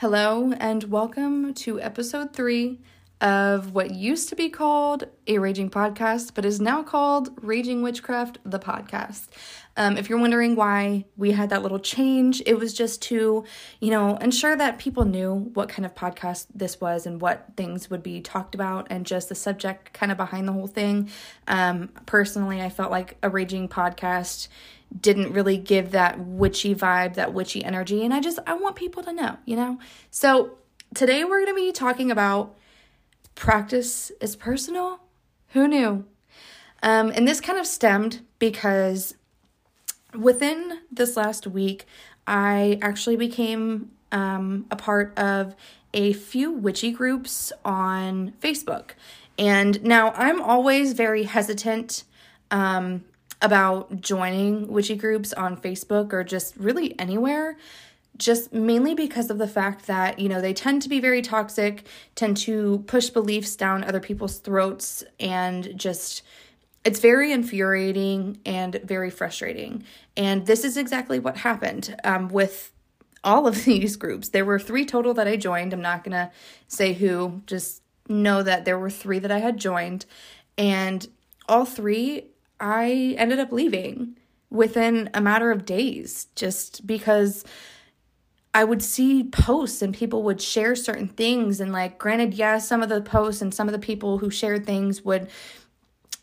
Hello, and welcome to episode three of what used to be called a Raging Podcast, but is now called Raging Witchcraft, the podcast. Um, if you're wondering why we had that little change, it was just to, you know, ensure that people knew what kind of podcast this was and what things would be talked about and just the subject kind of behind the whole thing. Um, personally, I felt like a Raging Podcast didn't really give that witchy vibe, that witchy energy. And I just, I want people to know, you know? So today we're going to be talking about practice is personal. Who knew? Um, and this kind of stemmed because within this last week, I actually became um, a part of a few witchy groups on Facebook. And now I'm always very hesitant um, about joining witchy groups on Facebook or just really anywhere just mainly because of the fact that you know they tend to be very toxic tend to push beliefs down other people's throats and just it's very infuriating and very frustrating. And this is exactly what happened um, with all of these groups. There were three total that i joined. I'm not gonna say who just know that there were three that i had joined. And all three I ended up leaving within a matter of days just because I would see posts and people would share certain things. And, like, granted, yes, yeah, some of the posts and some of the people who shared things would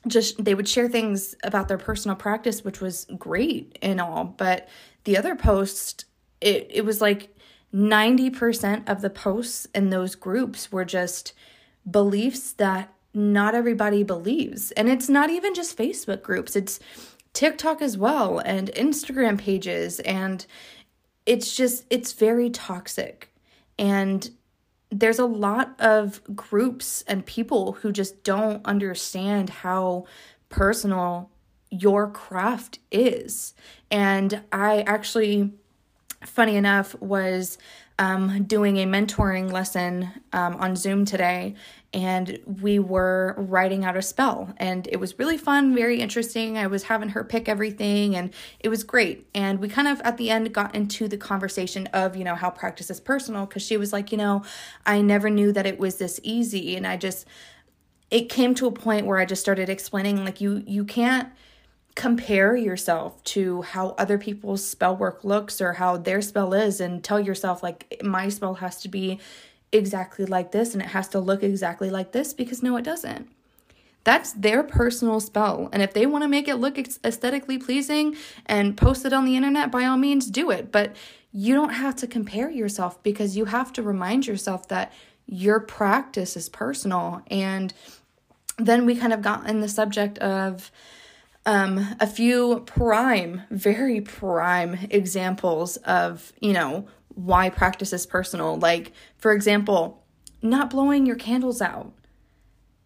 just, they would share things about their personal practice, which was great and all. But the other posts, it, it was like 90% of the posts in those groups were just beliefs that not everybody believes. And it's not even just Facebook groups, it's TikTok as well and Instagram pages. And it's just, it's very toxic. And there's a lot of groups and people who just don't understand how personal your craft is. And I actually, funny enough, was um, doing a mentoring lesson um, on Zoom today, and we were writing out a spell. And it was really fun, very interesting. I was having her pick everything, and it was great. And we kind of at the end got into the conversation of, you know, how practice is personal, because she was like, you know, I never knew that it was this easy. And I just, it came to a point where I just started explaining, like, you, you can't compare yourself to how other people's spell work looks or how their spell is and tell yourself like my spell has to be exactly like this and it has to look exactly like this because no it doesn't. That's their personal spell. And if they want to make it look aesthetically pleasing and post it on the internet by all means do it. But you don't have to compare yourself because you have to remind yourself that your practice is personal. And then we kind of got in the subject of um, a few prime, very prime examples of, you know, why practice is personal. Like, for example, not blowing your candles out.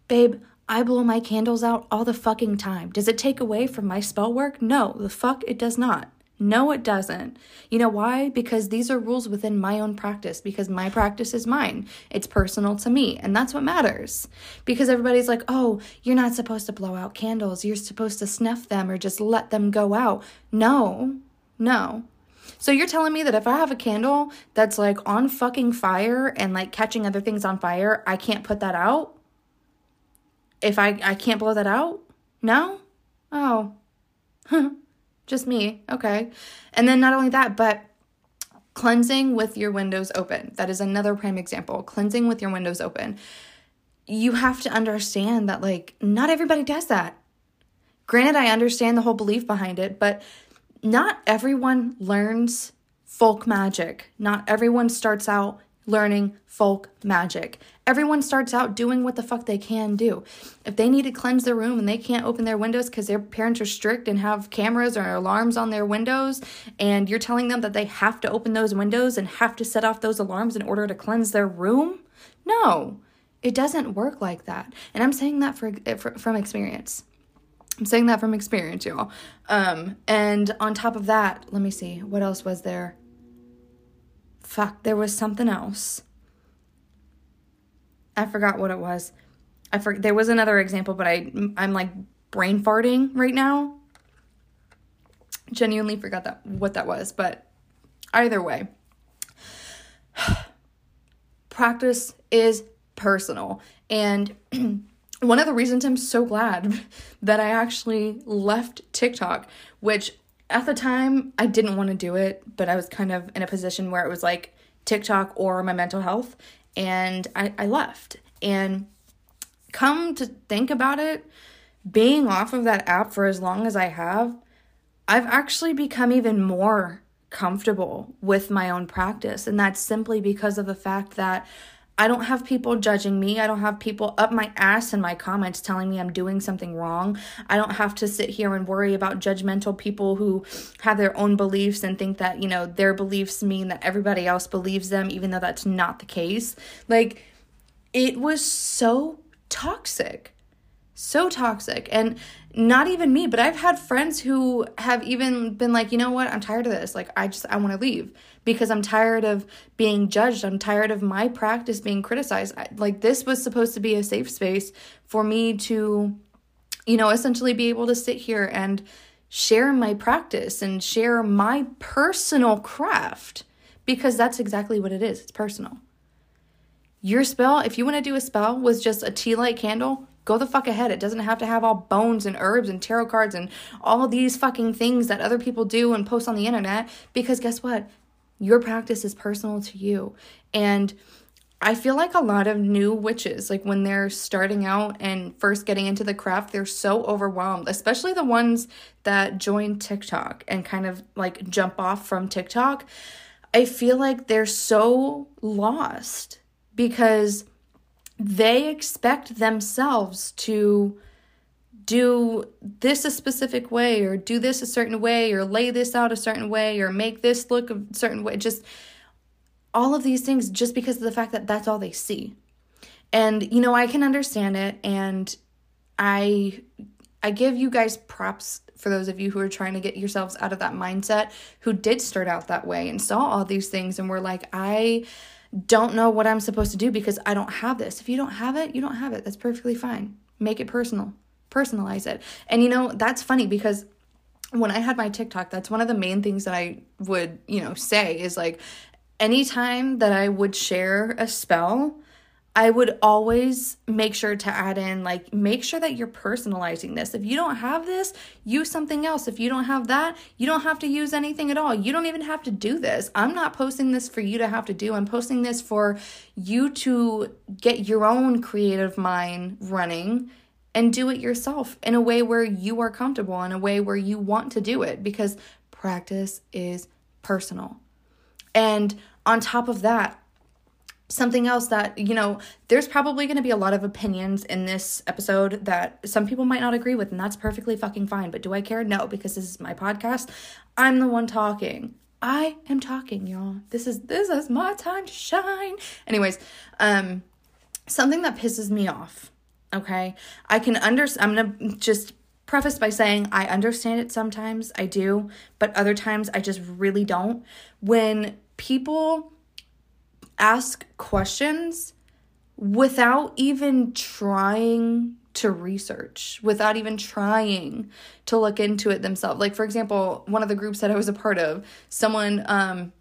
Babe, I blow my candles out all the fucking time. Does it take away from my spell work? No, the fuck it does not. No, it doesn't. You know why? Because these are rules within my own practice, because my practice is mine. It's personal to me, and that's what matters. Because everybody's like, oh, you're not supposed to blow out candles. You're supposed to snuff them or just let them go out. No, no. So you're telling me that if I have a candle that's like on fucking fire and like catching other things on fire, I can't put that out? If I I can't blow that out? No? Oh. Just me. Okay. And then not only that, but cleansing with your windows open. That is another prime example. Cleansing with your windows open. You have to understand that, like, not everybody does that. Granted, I understand the whole belief behind it, but not everyone learns folk magic. Not everyone starts out learning folk magic. Everyone starts out doing what the fuck they can do. If they need to cleanse their room and they can't open their windows because their parents are strict and have cameras or alarms on their windows, and you're telling them that they have to open those windows and have to set off those alarms in order to cleanse their room, no, it doesn't work like that. And I'm saying that for, for from experience. I'm saying that from experience, y'all. Um, and on top of that, let me see, what else was there? Fuck, there was something else. I forgot what it was. I for, there was another example, but I I'm like brain farting right now. Genuinely forgot that what that was, but either way. practice is personal. And one of the reasons I'm so glad that I actually left TikTok, which at the time I didn't want to do it, but I was kind of in a position where it was like TikTok or my mental health, and I, I left. And come to think about it, being off of that app for as long as I have, I've actually become even more comfortable with my own practice. And that's simply because of the fact that I don't have people judging me. I don't have people up my ass in my comments telling me I'm doing something wrong. I don't have to sit here and worry about judgmental people who have their own beliefs and think that, you know, their beliefs mean that everybody else believes them, even though that's not the case. Like, it was so toxic. So toxic. And not even me, but I've had friends who have even been like, you know what, I'm tired of this. Like, I just, I want to leave because I'm tired of being judged. I'm tired of my practice being criticized. I, like, this was supposed to be a safe space for me to, you know, essentially be able to sit here and share my practice and share my personal craft because that's exactly what it is. It's personal. Your spell, if you want to do a spell with just a tea light candle, go the fuck ahead. It doesn't have to have all bones and herbs and tarot cards and all these fucking things that other people do and post on the internet because guess what? Your practice is personal to you. And I feel like a lot of new witches, like when they're starting out and first getting into the craft, they're so overwhelmed, especially the ones that join TikTok and kind of like jump off from TikTok. I feel like they're so lost because they expect themselves to do this a specific way or do this a certain way or lay this out a certain way or make this look a certain way. Just all of these things just because of the fact that that's all they see. And you know i can understand it. And i i give you guys props for those of you who are trying to get yourselves out of that mindset who did start out that way and saw all these things and were like i don't know what I'm supposed to do because I don't have this. If you don't have it, you don't have it. That's perfectly fine. Make it personal, personalize it. And you know, that's funny because when I had my TikTok, that's one of the main things that I would, you know, say is like anytime that I would share a spell, I would always make sure to add in, like, make sure that you're personalizing this. If you don't have this, use something else. If you don't have that, you don't have to use anything at all. You don't even have to do this. I'm not posting this for you to have to do. I'm posting this for you to get your own creative mind running and do it yourself in a way where you are comfortable, in a way where you want to do it, because practice is personal. And on top of that, something else that you know there's probably going to be a lot of opinions in this episode that some people might not agree with and that's perfectly fucking fine but do i care? No because this is my podcast. I'm the one talking. I am talking y'all. This is this is my time to shine. Anyways um something that pisses me off okay? I can under i'm gonna just preface by saying i understand it sometimes i do but other times i just really don't. When people ask questions without even trying to research, without even trying to look into it themselves. Like, for example, one of the groups that I was a part of, someone um,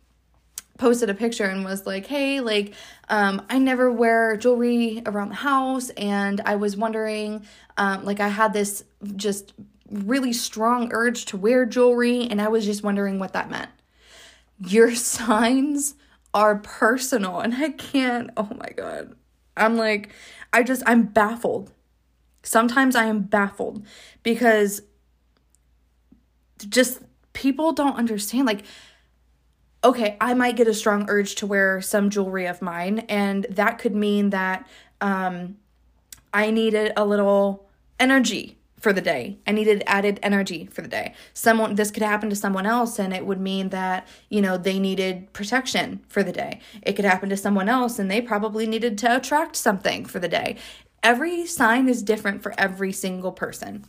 posted a picture and was like, hey, like, um, I never wear jewelry around the house, and I was wondering, um, like, I had this just really strong urge to wear jewelry, and I was just wondering what that meant. Your signs are personal and I can't, oh my God. I'm like, I just, I'm baffled. Sometimes I am baffled because just people don't understand. Like, okay, I might get a strong urge to wear some jewelry of mine, and that could mean that um, I needed a little energy for the day. I needed added energy for the day. Someone this could happen to someone else and it would mean that, you know, they needed protection for the day. It could happen to someone else and they probably needed to attract something for the day. Every sign is different for every single person.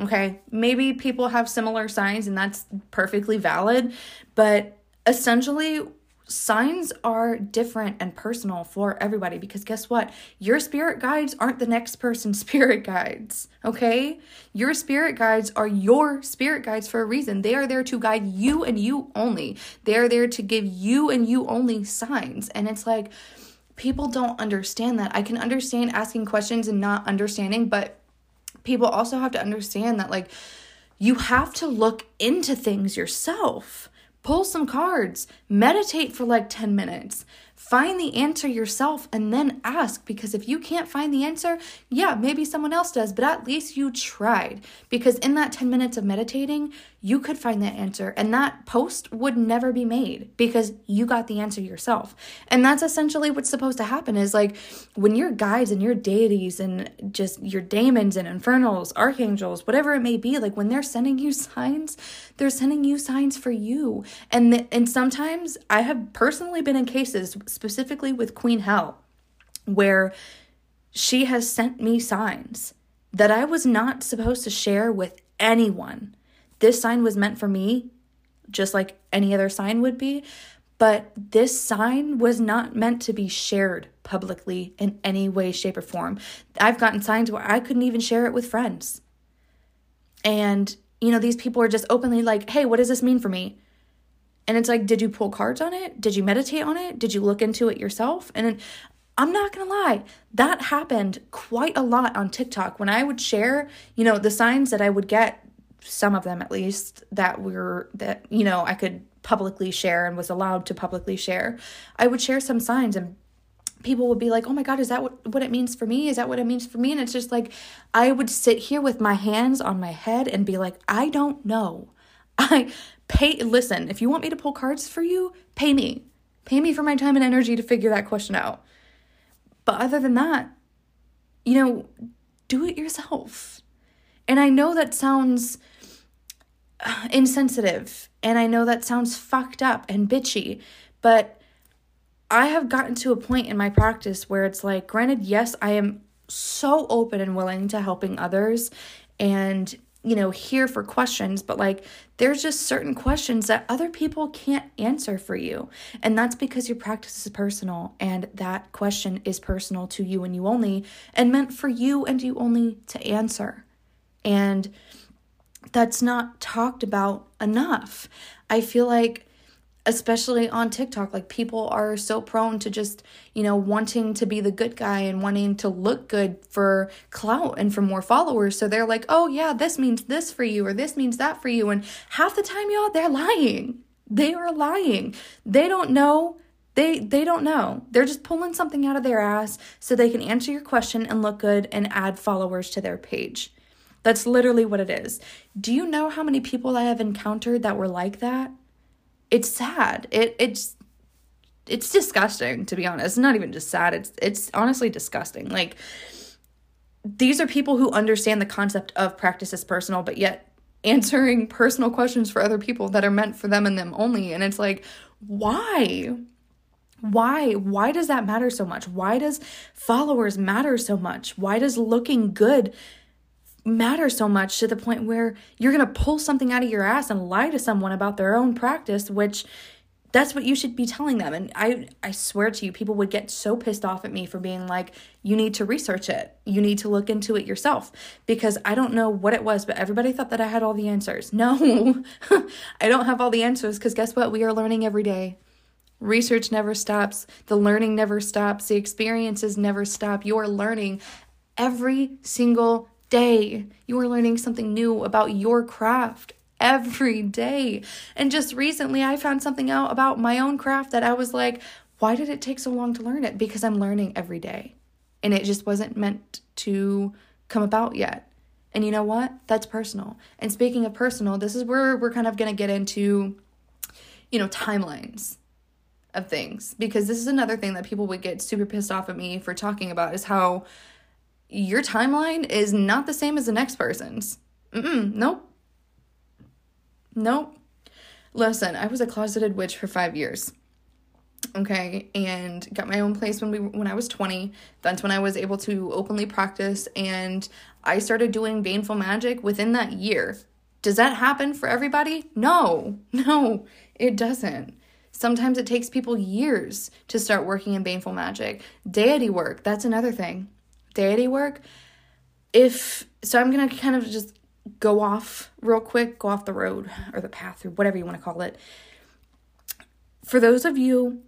Okay? Maybe people have similar signs and that's perfectly valid, but essentially signs are different and personal for everybody because guess what? Your spirit guides aren't the next person's spirit guides, okay? Your spirit guides are your spirit guides for a reason. They are there to guide you and you only. They are there to give you and you only signs. And it's like, people don't understand that. I can understand asking questions and not understanding, but people also have to understand that, like, you have to look into things yourself. Pull some cards, meditate for like 10 minutes, Find the answer yourself and then ask because if you can't find the answer, yeah, maybe someone else does, but at least you tried. Because in that 10 minutes of meditating, you could find that answer and that post would never be made because you got the answer yourself. And that's essentially what's supposed to happen is like when your guides and your deities and just your daemons and infernals, archangels, whatever it may be, like when they're sending you signs, they're sending you signs for you. And th- and sometimes I have personally been in cases specifically with Queen Hel, where she has sent me signs that I was not supposed to share with anyone. This sign was meant for me, just like any other sign would be, but this sign was not meant to be shared publicly in any way, shape, or form. I've gotten signs where I couldn't even share it with friends. And, you know, these people are just openly like, hey, what does this mean for me? And it's like, did you pull cards on it? Did you meditate on it? Did you look into it yourself? And I'm not gonna lie, that happened quite a lot on TikTok when I would share, you know, the signs that I would get, some of them at least, that were, that, you know, I could publicly share and was allowed to publicly share. I would share some signs and people would be like, oh my God, is that what, what it means for me? Is that what it means for me? And it's just like, I would sit here with my hands on my head and be like, I don't know. I pay listen, if you want me to pull cards for you, pay me. Pay me for my time and energy to figure that question out. But other than that, you know, do it yourself. And I know that sounds insensitive and I know that sounds fucked up and bitchy, but I have gotten to a point in my practice where it's like, granted, yes, I am so open and willing to helping others and you know, here for questions, but like there's just certain questions that other people can't answer for you. And that's because your practice is personal and that question is personal to you and you only and meant for you and you only to answer. And that's not talked about enough. I feel like especially on TikTok. Like people are so prone to just, you know, wanting to be the good guy and wanting to look good for clout and for more followers. So they're like, oh yeah, this means this for you or this means that for you. And half the time, y'all, they're lying. They are lying. They don't know. They they don't know. They're just pulling something out of their ass so they can answer your question and look good and add followers to their page. That's literally what it is. Do you know how many people I have encountered that were like that? it's sad. It it's it's disgusting to be honest. Not even just sad. It's it's honestly disgusting. Like these are people who understand the concept of practice as personal, but yet answering personal questions for other people that are meant for them and them only. And it's like, why? Why? Why does that matter so much? Why does followers matter so much? Why does looking good matter so much to the point where you're going to pull something out of your ass and lie to someone about their own practice which that's what you should be telling them. And i i swear to you people would get so pissed off at me for being like you need to research it. You need to look into it yourself. Because i don't know what it was but everybody thought that i had all the answers. No i don't have all the answers because guess what? We are learning every day. Research never stops. The learning never stops. The experiences never stop. You are learning every single day. You are learning something new about your craft every day. And just recently, I found something out about my own craft that I was like, why did it take so long to learn it? Because I'm learning every day. And it just wasn't meant to come about yet. And you know what? That's personal. And speaking of personal, this is where we're kind of going to get into, you know, timelines of things. Because this is another thing that people would get super pissed off at me for talking about is how your timeline is not the same as the next person's. Mm-mm, nope. Nope. Listen, I was a closeted witch for five years. Okay, and got my own place when we when I was 20. That's when I was able to openly practice and I started doing baneful magic within that year. Does that happen for everybody? No. No, it doesn't. Sometimes it takes people years to start working in baneful magic. Deity work, that's another thing deity work, if so, I'm gonna kind of just go off real quick, go off the road or the path or whatever you want to call it. For those of you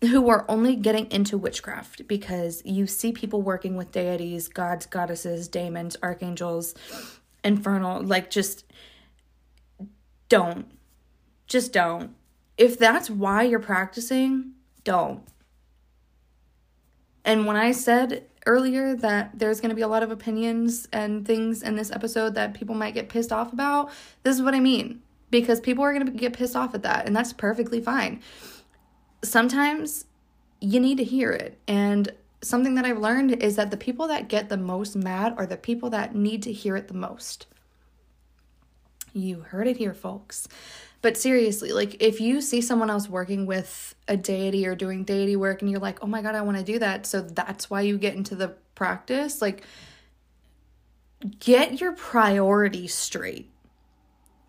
who are only getting into witchcraft because you see people working with deities, gods, goddesses, daemons, archangels, infernal, like just don't. Just don't. If that's why you're practicing, don't. And when I said earlier that there's going to be a lot of opinions and things in this episode that people might get pissed off about, this is what I mean. Because people are going to get pissed off at that, and that's perfectly fine sometimes you need to hear it. And something that I've learned is that the people that get the most mad are the people that need to hear it the most. You heard it here, folks. But seriously, like if you see someone else working with a deity or doing deity work and you're like, oh my God, I want to do that. So that's why you get into the practice, like get your priorities straight.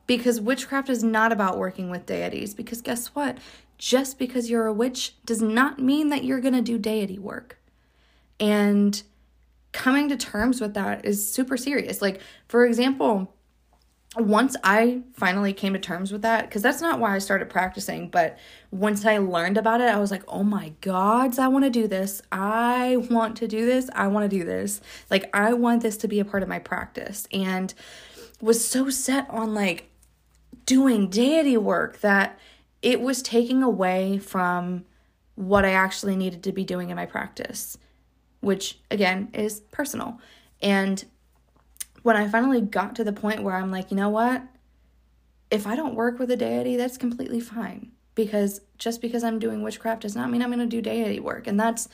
Because witchcraft is not about working with deities. Because guess what? just because you're a witch does not mean that you're going to do deity work. And coming to terms with that is super serious. Like, for example, once I finally came to terms with that, because that's not why I started practicing, but once I learned about it, I was like, oh my gods, I want to do this. I want to do this. I want to do this. Like, I want this to be a part of my practice. And was so set on like doing deity work that it was taking away from what I actually needed to be doing in my practice, which again is personal. And when I finally got to the point where I'm like, you know what? If I don't work with a deity, that's completely fine. Because just because I'm doing witchcraft does not mean I'm going to do deity work. And that's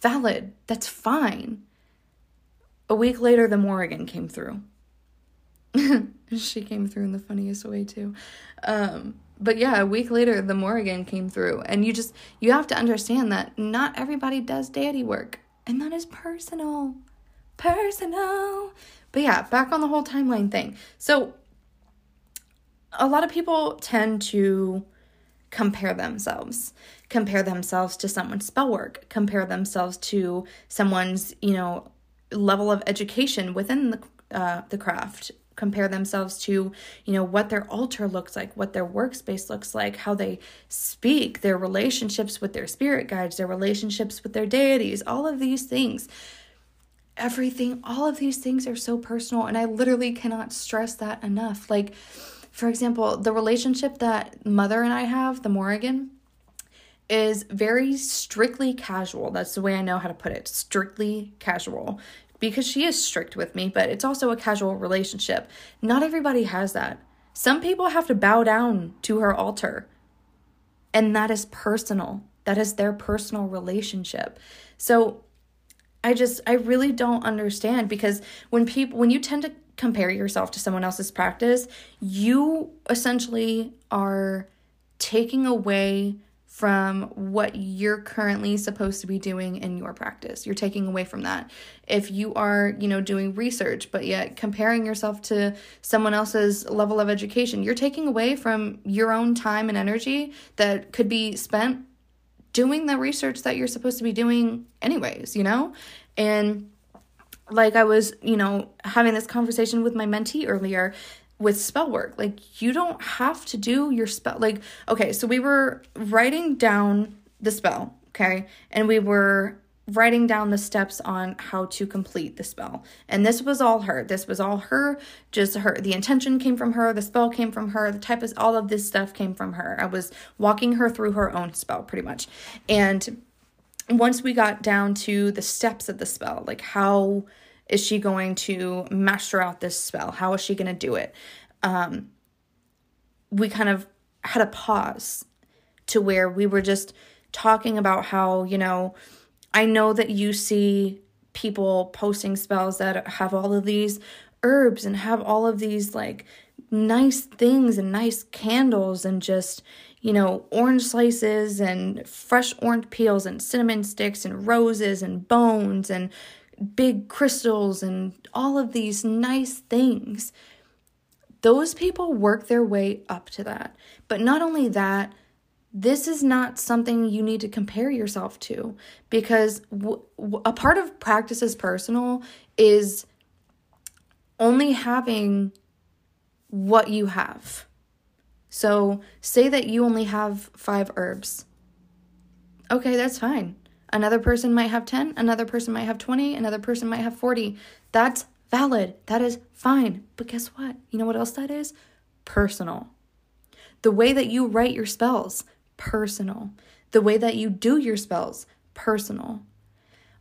valid. That's fine. A week later, the Morrigan came through. she came through in the funniest way, too. Um, but yeah, a week later, the Morrigan came through, and you just you have to understand that not everybody does deity work, and that is personal, personal. But yeah, back on the whole timeline thing. So a lot of people tend to compare themselves. Compare themselves to someone's spell work. Compare themselves to someone's you know level of education within the uh, the craft. Compare themselves to you know what their altar looks like what their workspace looks like how they speak their relationships with their spirit guides their relationships with their deities all of these things everything all of these things are so personal and i literally cannot stress that enough like for example the relationship that mother and i have the morrigan is very strictly casual. That's the way I know how to put it. Strictly casual because she is strict with me, but it's also a casual relationship. Not everybody has that. Some people have to bow down to her altar, and that is personal. That is their personal relationship. So I just, I really don't understand because when people, when you tend to compare yourself to someone else's practice, you essentially are taking away from what you're currently supposed to be doing in your practice. You're taking away from that. If you are, you know, doing research but yet comparing yourself to someone else's level of education, you're taking away from your own time and energy that could be spent doing the research that you're supposed to be doing anyways, you know? And like I was, you know, having this conversation with my mentee earlier, with spell work. Like you don't have to do your spell like okay, so we were writing down the spell, okay? And we were writing down the steps on how to complete the spell. And this was all her. This was all her, just her. The intention came from her, the spell came from her, the type of all of this stuff came from her. I was walking her through her own spell pretty much. And once we got down to the steps of the spell, like how is she going to master out this spell? How is she going to do it? Um, we kind of had a pause to where we were just talking about how, you know, I know that you see people posting spells that have all of these herbs and have all of these like nice things and nice candles and just, you know, orange slices and fresh orange peels and cinnamon sticks and roses and bones and big crystals and all of these nice things. Those people work their way up to that. But not only that, this is not something you need to compare yourself to because w- w- a part of practice as personal is only having what you have. So, say that you only have five herbs Okay, that's fine. Another person might have 10, another person might have 20, another person might have 40. That's valid. That is fine. But guess what? You know what else that is? Personal. The way that you write your spells, personal. The way that you do your spells, personal.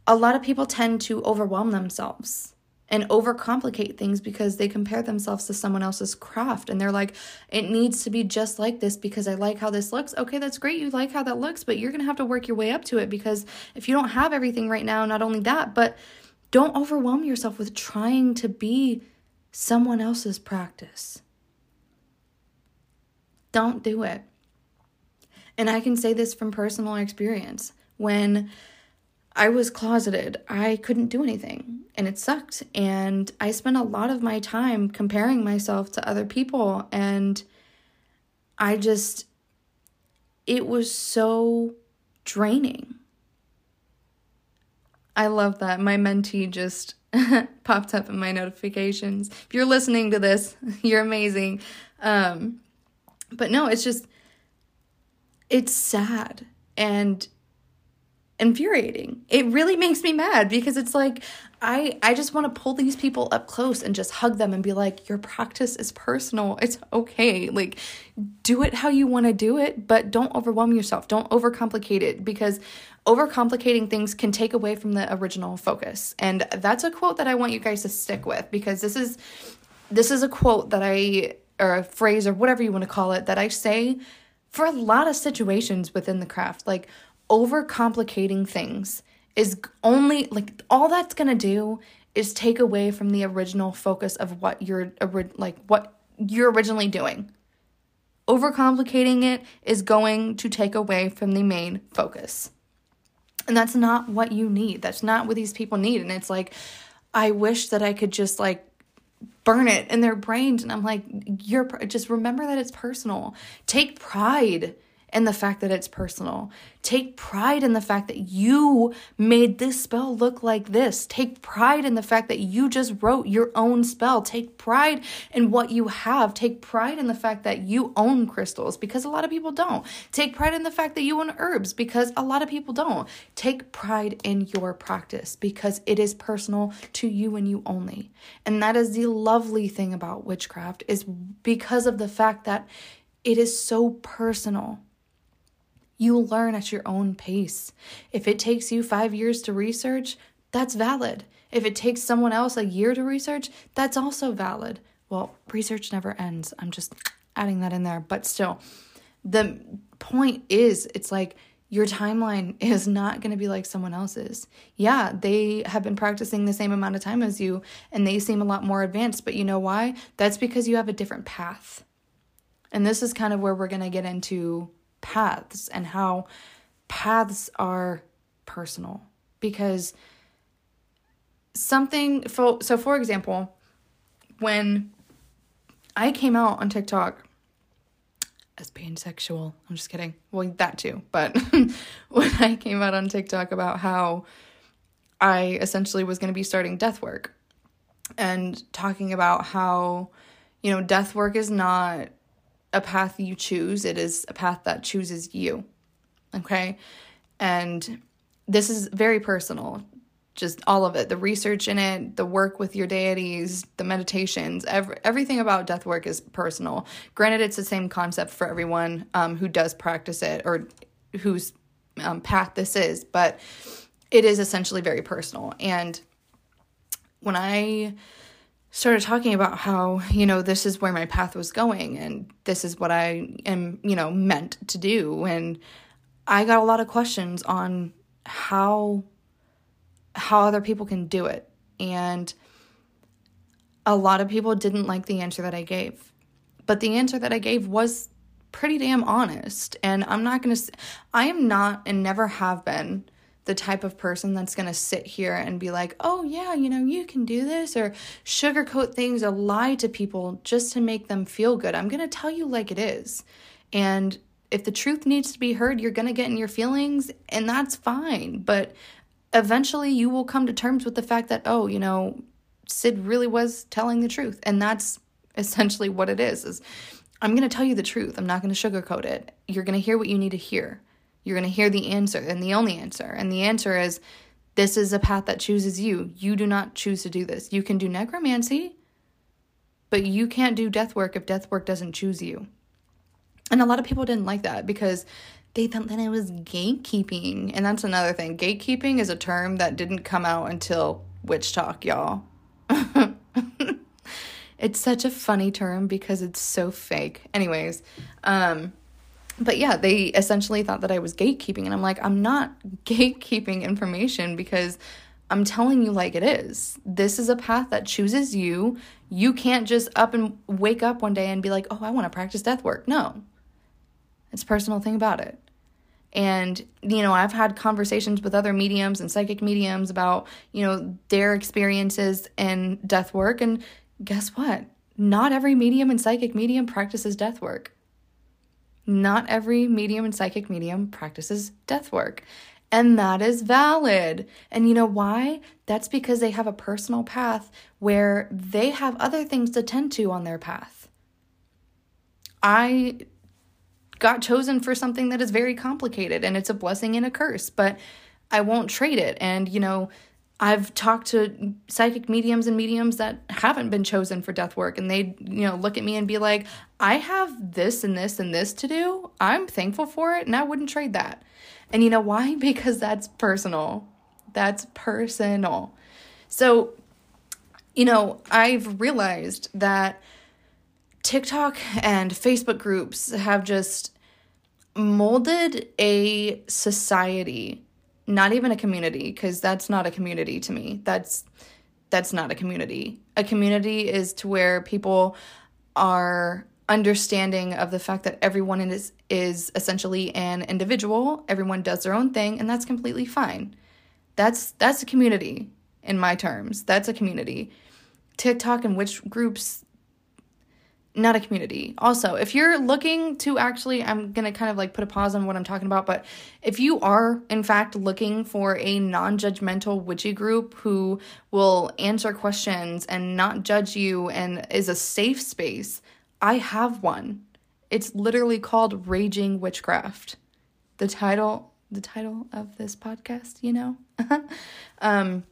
A lot of people tend to overwhelm themselves and overcomplicate things because they compare themselves to someone else's craft and they're like it needs to be just like this because I like how this looks. Okay, that's great. You like how that looks, but you're going to have to work your way up to it because if you don't have everything right now, not only that, but don't overwhelm yourself with trying to be someone else's practice. Don't do it. And I can say this from personal experience. When I was closeted. I couldn't do anything and it sucked. And I spent a lot of my time comparing myself to other people. And I just, it was so draining. I love that. My mentee just popped up in my notifications. If you're listening to this, you're amazing. Um, but no, it's just, it's sad. And infuriating. It really makes me mad because it's like I I just want to pull these people up close and just hug them and be like your practice is personal. It's okay. Like do it how you want to do it, but don't overwhelm yourself. Don't overcomplicate it because overcomplicating things can take away from the original focus. And that's a quote that I want you guys to stick with because this is this is a quote that I or a phrase or whatever you want to call it that I say for a lot of situations within the craft. Like overcomplicating things is only like all that's going to do is take away from the original focus of what you're like what you're originally doing. Overcomplicating it is going to take away from the main focus. And that's not what you need. That's not what these people need. And it's like, I wish that I could just like burn it in their brains. And I'm like, you're just remember that it's personal. Take pride in the fact that it's personal. Take pride in the fact that you made this spell look like this. Take pride in the fact that you just wrote your own spell. Take pride in what you have. Take pride in the fact that you own crystals because a lot of people don't. Take pride in the fact that you own herbs because a lot of people don't. Take pride in your practice because it is personal to you and you only. And that is the lovely thing about witchcraft is because of the fact that it is so personal you learn at your own pace. If it takes you five years to research, that's valid. If it takes someone else a year to research, that's also valid. Well, research never ends. I'm just adding that in there. But still, the point is, it's like your timeline is not going to be like someone else's. Yeah, they have been practicing the same amount of time as you and they seem a lot more advanced, but you know why? That's because you have a different path. And this is kind of where we're going to get into paths and how paths are personal. Because something for so for example when i came out on tiktok as pansexual i'm just kidding. Well that too but when i came out on tiktok about how i essentially was going to be starting death work and talking about how you know death work is not a path you choose, it is a path that chooses you. Okay? And this is very personal. Just all of it, the research in it, the work with your deities, the meditations, every, everything about death work is personal. Granted, it's the same concept for everyone um, who does practice it or whose um, path this is, but it is essentially very personal. And when I started talking about how, you know, this is where my path was going and this is what I am, you know, meant to do. And I got a lot of questions on how how other people can do it. And a lot of people didn't like the answer that I gave. But the answer that I gave was pretty damn honest. And I'm not going to I am not and never have been the type of person that's going to sit here and be like, oh, yeah, you know, you can do this, or sugarcoat things or lie to people just to make them feel good. I'm going to tell you like it is. And if the truth needs to be heard, you're going to get in your feelings, and that's fine. But eventually you will come to terms with the fact that, oh, you know, Sid really was telling the truth. And that's essentially what it is, is I'm going to tell you the truth. I'm not going to sugarcoat it. You're going to hear what you need to hear. You're going to hear the answer and the only answer. And the answer is this is a path that chooses you. You do not choose to do this. You can do necromancy, but you can't do death work if death work doesn't choose you. And a lot of people didn't like that because they thought that it was gatekeeping. And that's another thing. Gatekeeping is a term that didn't come out until WitchTok, y'all. it's such a funny term because it's so fake. Anyways, um, but yeah, they essentially thought that I was gatekeeping. And I'm like, I'm not gatekeeping information because I'm telling you like it is. This is a path that chooses you. You can't just up and wake up one day and be like, oh, I want to practice death work. No, it's a personal thing about it. And, you know, I've had conversations with other mediums and psychic mediums about, you know, their experiences in death work. And guess what? Not every medium and psychic medium practices death work. Not every medium and psychic medium practices death work. And that is valid. And you know why? That's because they have a personal path where they have other things to tend to on their path. I got chosen for something that is very complicated and it's a blessing and a curse, but I won't trade it. And, you know, I've talked to psychic mediums and mediums that haven't been chosen for death work, and they, you know, look at me and be like, I have this and this and this to do. I'm thankful for it, and I wouldn't trade that. And you know why? Because that's personal. That's personal. So, you know, I've realized that TikTok and Facebook groups have just molded a society, not even a community, because that's not a community to me. That's that's not a community. A community is to where people are understanding of the fact that everyone is is essentially an individual. Everyone does their own thing, and that's completely fine. That's that's a community in my terms. That's a community. TikTok and witch groups not a community. Also, if you're looking to actually, I'm going to kind of like put a pause on what I'm talking about, but if you are in fact looking for a non judgmental witchy group who will answer questions and not judge you and is a safe space, I have one. It's literally called Raging Witchcraft. The title, the title of this podcast, you know? um,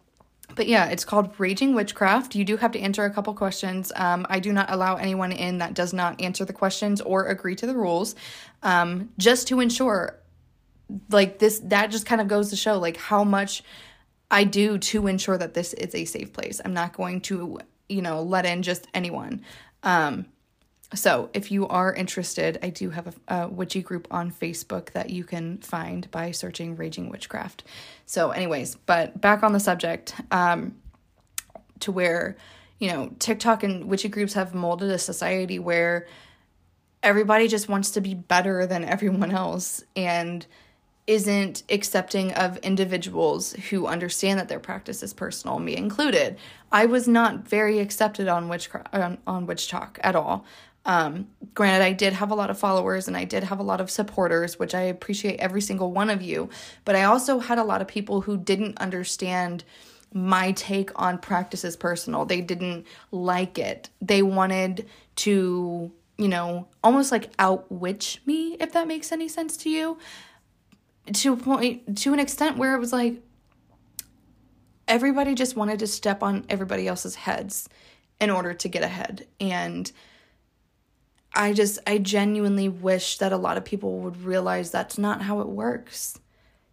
but yeah, it's called Raging Witchcraft. You do have to answer a couple questions. Um, I do not allow anyone in that does not answer the questions or agree to the rules, um, just to ensure, like this. That just kind of goes to show like how much I do to ensure that this is a safe place. I'm not going to, you know, let in just anyone. Um, so, if you are interested, I do have a, a, witchy group on Facebook that you can find by searching Raging Witchcraft. So, anyways, but back on the subject, um, to where, you know, TikTok and witchy groups have molded a society where everybody just wants to be better than everyone else and isn't accepting of individuals who understand that their practice is personal, me included. I was not very accepted on witchcraft on, on WitchTok at all. Um, granted, I did have a lot of followers and I did have a lot of supporters, which I appreciate every single one of you. But I also had a lot of people who didn't understand my take on practice as personal. They didn't like it. They wanted to, you know, almost like outwitch me, if that makes any sense to you. To a point, to an extent where it was like everybody just wanted to step on everybody else's heads in order to get ahead. And I just, I genuinely wish that a lot of people would realize that's not how it works.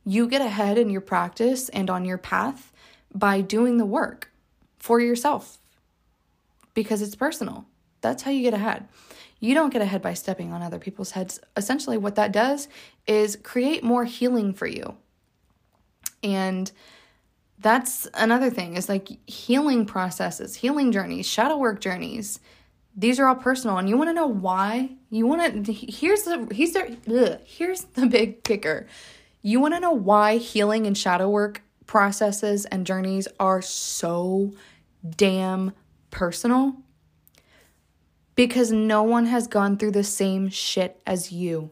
You get ahead in your practice and on your path by doing the work for yourself because it's personal. That's how you get ahead. You don't get ahead by stepping on other people's heads. Essentially, what that does is create more healing for you. And that's another thing is like healing processes, healing journeys, shadow work journeys these are all personal, and you want to know why? You want to here's the ugh, here's the big kicker. You want to know why healing and shadow work processes and journeys are so damn personal? Because no one has gone through the same shit as you.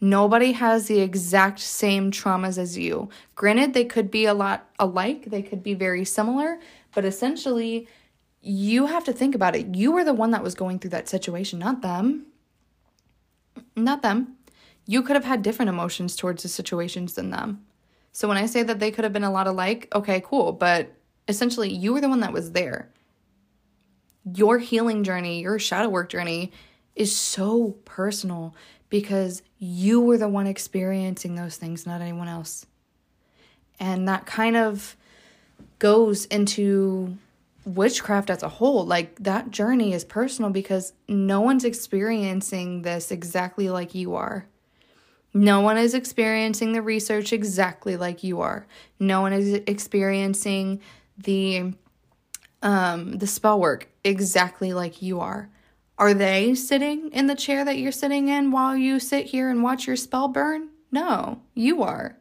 Nobody has the exact same traumas as you. Granted, they could be a lot alike, they could be very similar, but essentially, you have to think about it. You were the one that was going through that situation, not them. Not them. you could have had different emotions towards the situations than them. So when I say that they could have been a lot alike, okay, cool. But essentially, you were the one that was there. Your healing journey, your shadow work journey is so personal because you were the one experiencing those things, not anyone else. And that kind of goes into witchcraft as a whole. Like that journey is personal because no one's experiencing this exactly like you are. No one is experiencing the research exactly like you are. No one is experiencing the um the spell work exactly like you are. Are they sitting in the chair that you're sitting in while you sit here and watch your spell burn? No, you are.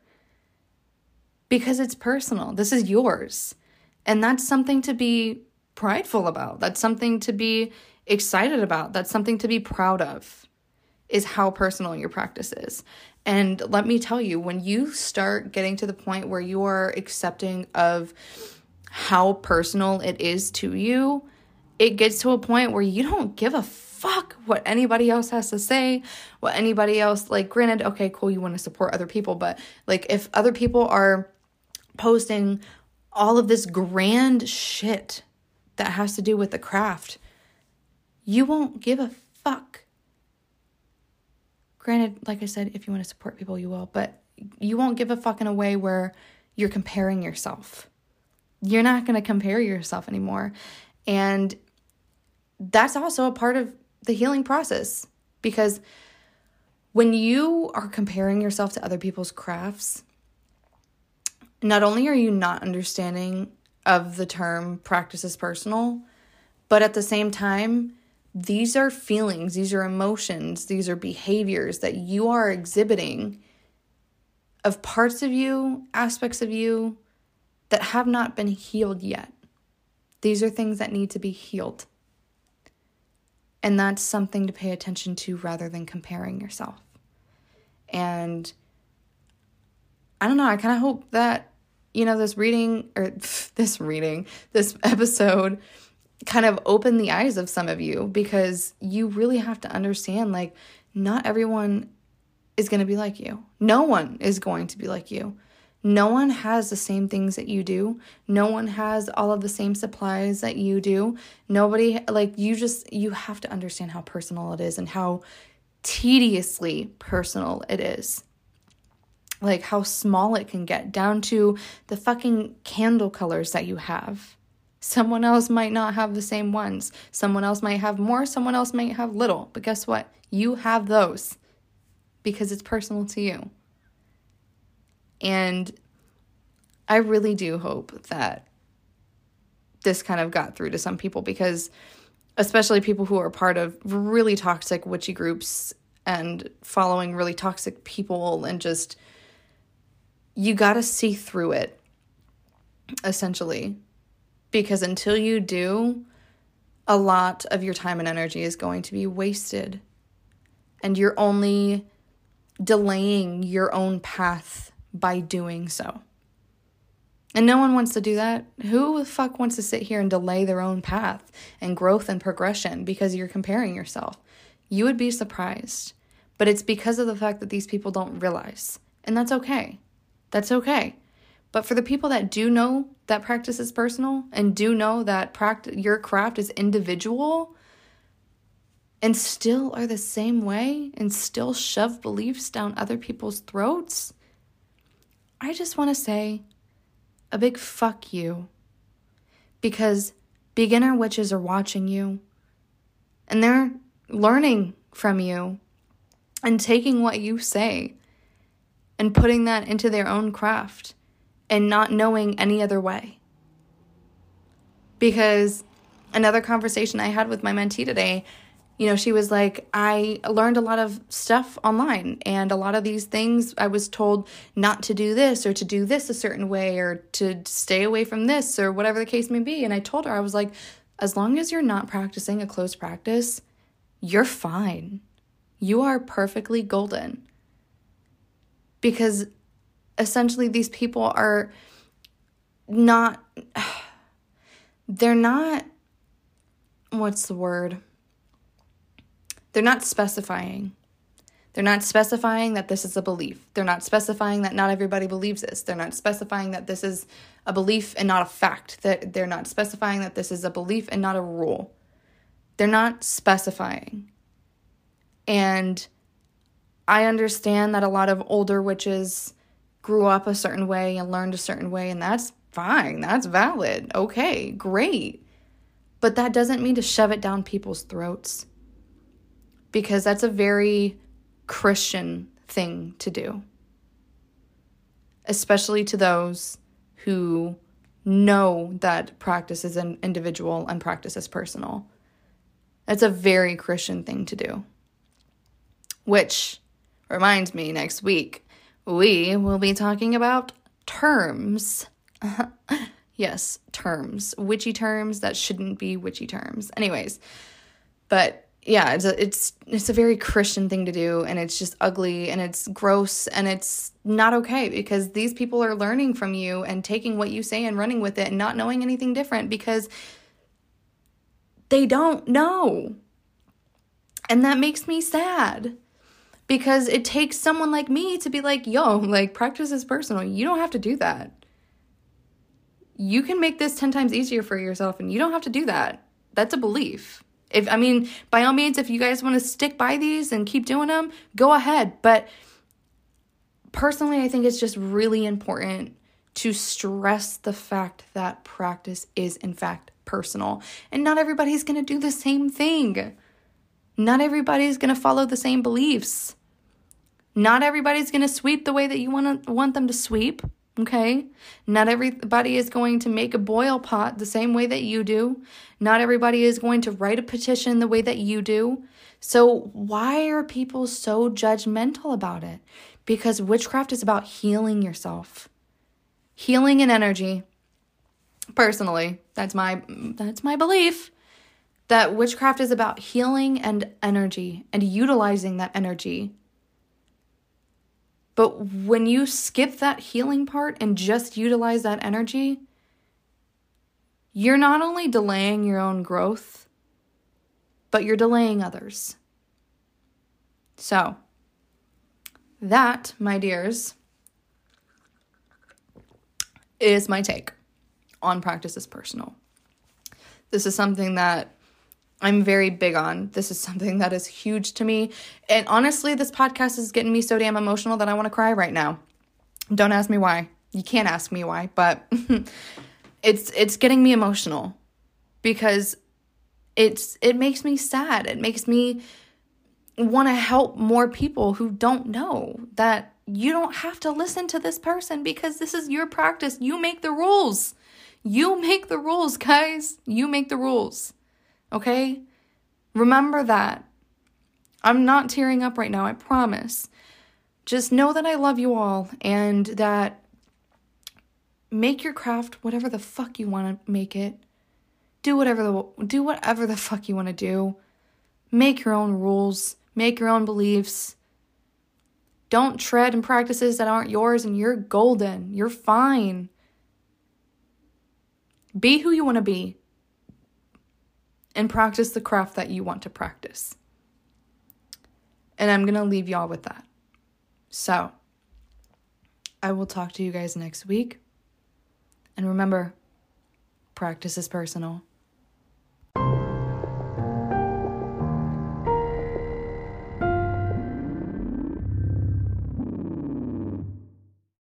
Because it's personal. This is yours. And that's something to be prideful about. That's something to be excited about. That's something to be proud of, is how personal your practice is. And let me tell you, when you start getting to the point where you are accepting of how personal it is to you, it gets to a point where you don't give a fuck what anybody else has to say, what anybody else, like, granted, okay, cool, you want to support other people, but like, if other people are posting all of this grand shit that has to do with the craft, you won't give a fuck. Granted, like I said, if you want to support people, you will, but you won't give a fuck in a way where you're comparing yourself. You're not going to compare yourself anymore. And that's also a part of the healing process because when you are comparing yourself to other people's crafts, not only are you not understanding of the term practice is personal, but at the same time, these are feelings, these are emotions, these are behaviors that you are exhibiting of parts of you, aspects of you that have not been healed yet. These are things that need to be healed. And that's something to pay attention to rather than comparing yourself. And I don't know, I kind of hope that you know, this reading or this reading, this episode kind of opened the eyes of some of you because you really have to understand like, not everyone is going to be like you. No one is going to be like you. No one has the same things that you do. No one has all of the same supplies that you do. Nobody, like, you just, you have to understand how personal it is and how tediously personal it is like how small it can get down to the fucking candle colors that you have. Someone else might not have the same ones. Someone else might have more, someone else might have little. But guess what? You have those because it's personal to you. And I really do hope that this kind of got through to some people because, especially people who are part of really toxic witchy groups and following really toxic people and just you got to see through it, essentially. Because until you do, a lot of your time and energy is going to be wasted. And you're only delaying your own path by doing so. And no one wants to do that. Who the fuck wants to sit here and delay their own path and growth and progression because you're comparing yourself? You would be surprised. But it's because of the fact that these people don't realize. And that's okay. That's okay. But for the people that do know that practice is personal and do know that practice your craft is individual and still are the same way and still shove beliefs down other people's throats, I just want to say a big fuck you. Because beginner witches are watching you and they're learning from you and taking what you say and putting that into their own craft and not knowing any other way. Because another conversation I had with my mentee today, you know, she was like, I learned a lot of stuff online, and a lot of these things I was told not to do this or to do this a certain way or to stay away from this or whatever the case may be. And I told her, I was like, as long as you're not practicing a closed practice, you're fine. You are perfectly golden because essentially these people are not they're not what's the word they're not specifying They're not specifying that this is a belief. They're not specifying that not everybody believes this. They're not specifying that this is a belief and not a fact. That they're not specifying that this is a belief and not a rule. They're not specifying. And I understand that a lot of older witches grew up a certain way and learned a certain way, and that's fine. That's valid. Okay, great. But that doesn't mean to shove it down people's throats because that's a very Christian thing to do, especially to those who know that practice is an individual and practice is personal. That's a very Christian thing to do. Which reminds me, next week, we will be talking about terms. yes, terms. Witchy terms that shouldn't be witchy terms. Anyways, but yeah, it's a, it's it's a very Christian thing to do and it's just ugly and it's gross and it's not okay because these people are learning from you and taking what you say and running with it and not knowing anything different because they don't know. And that makes me sad because it takes someone like me to be like, yo, like practice is personal. You don't have to do that. You can make this 10 times easier for yourself and you don't have to do that. That's a belief. If I mean, by all means, if you guys want to stick by these and keep doing them, go ahead. But personally, I think it's just really important to stress the fact that practice is, in fact, personal. And not everybody's going to do the same thing. Not everybody's going to follow the same beliefs. Not everybody's going to sweep the way that you want to want them to sweep. Okay? Not everybody is going to make a boil pot the same way that you do. Not everybody is going to write a petition the way that you do. So, why are people so judgmental about it? Because witchcraft is about healing yourself. Healing and energy. Personally, that's my that's my belief that witchcraft is about healing and energy and utilizing that energy but when you skip that healing part and just utilize that energy, you're not only delaying your own growth, but you're delaying others. So, that, my dears, is my take on practice is personal. This is something that I'm very big on. This is something that is huge to me. And honestly, this podcast is getting me so damn emotional that I want to cry right now. Don't ask me why. You can't ask me why, but it's it's getting me emotional because it's it makes me sad. It makes me want to help more people who don't know that you don't have to listen to this person because this is your practice. You make the rules. You make the rules, guys. You make the rules. Okay? Remember that. I'm not tearing up right now, I promise. Just know that I love you all and that make your craft whatever the fuck you want to make it. Do whatever the do whatever the fuck you want to do. Make your own rules, make your own beliefs. Don't tread in practices that aren't yours and you're golden. You're fine. Be who you want to be and practice the craft that you want to practice. And I'm going to leave y'all with that. So, I will talk to you guys next week. And remember, practice is personal.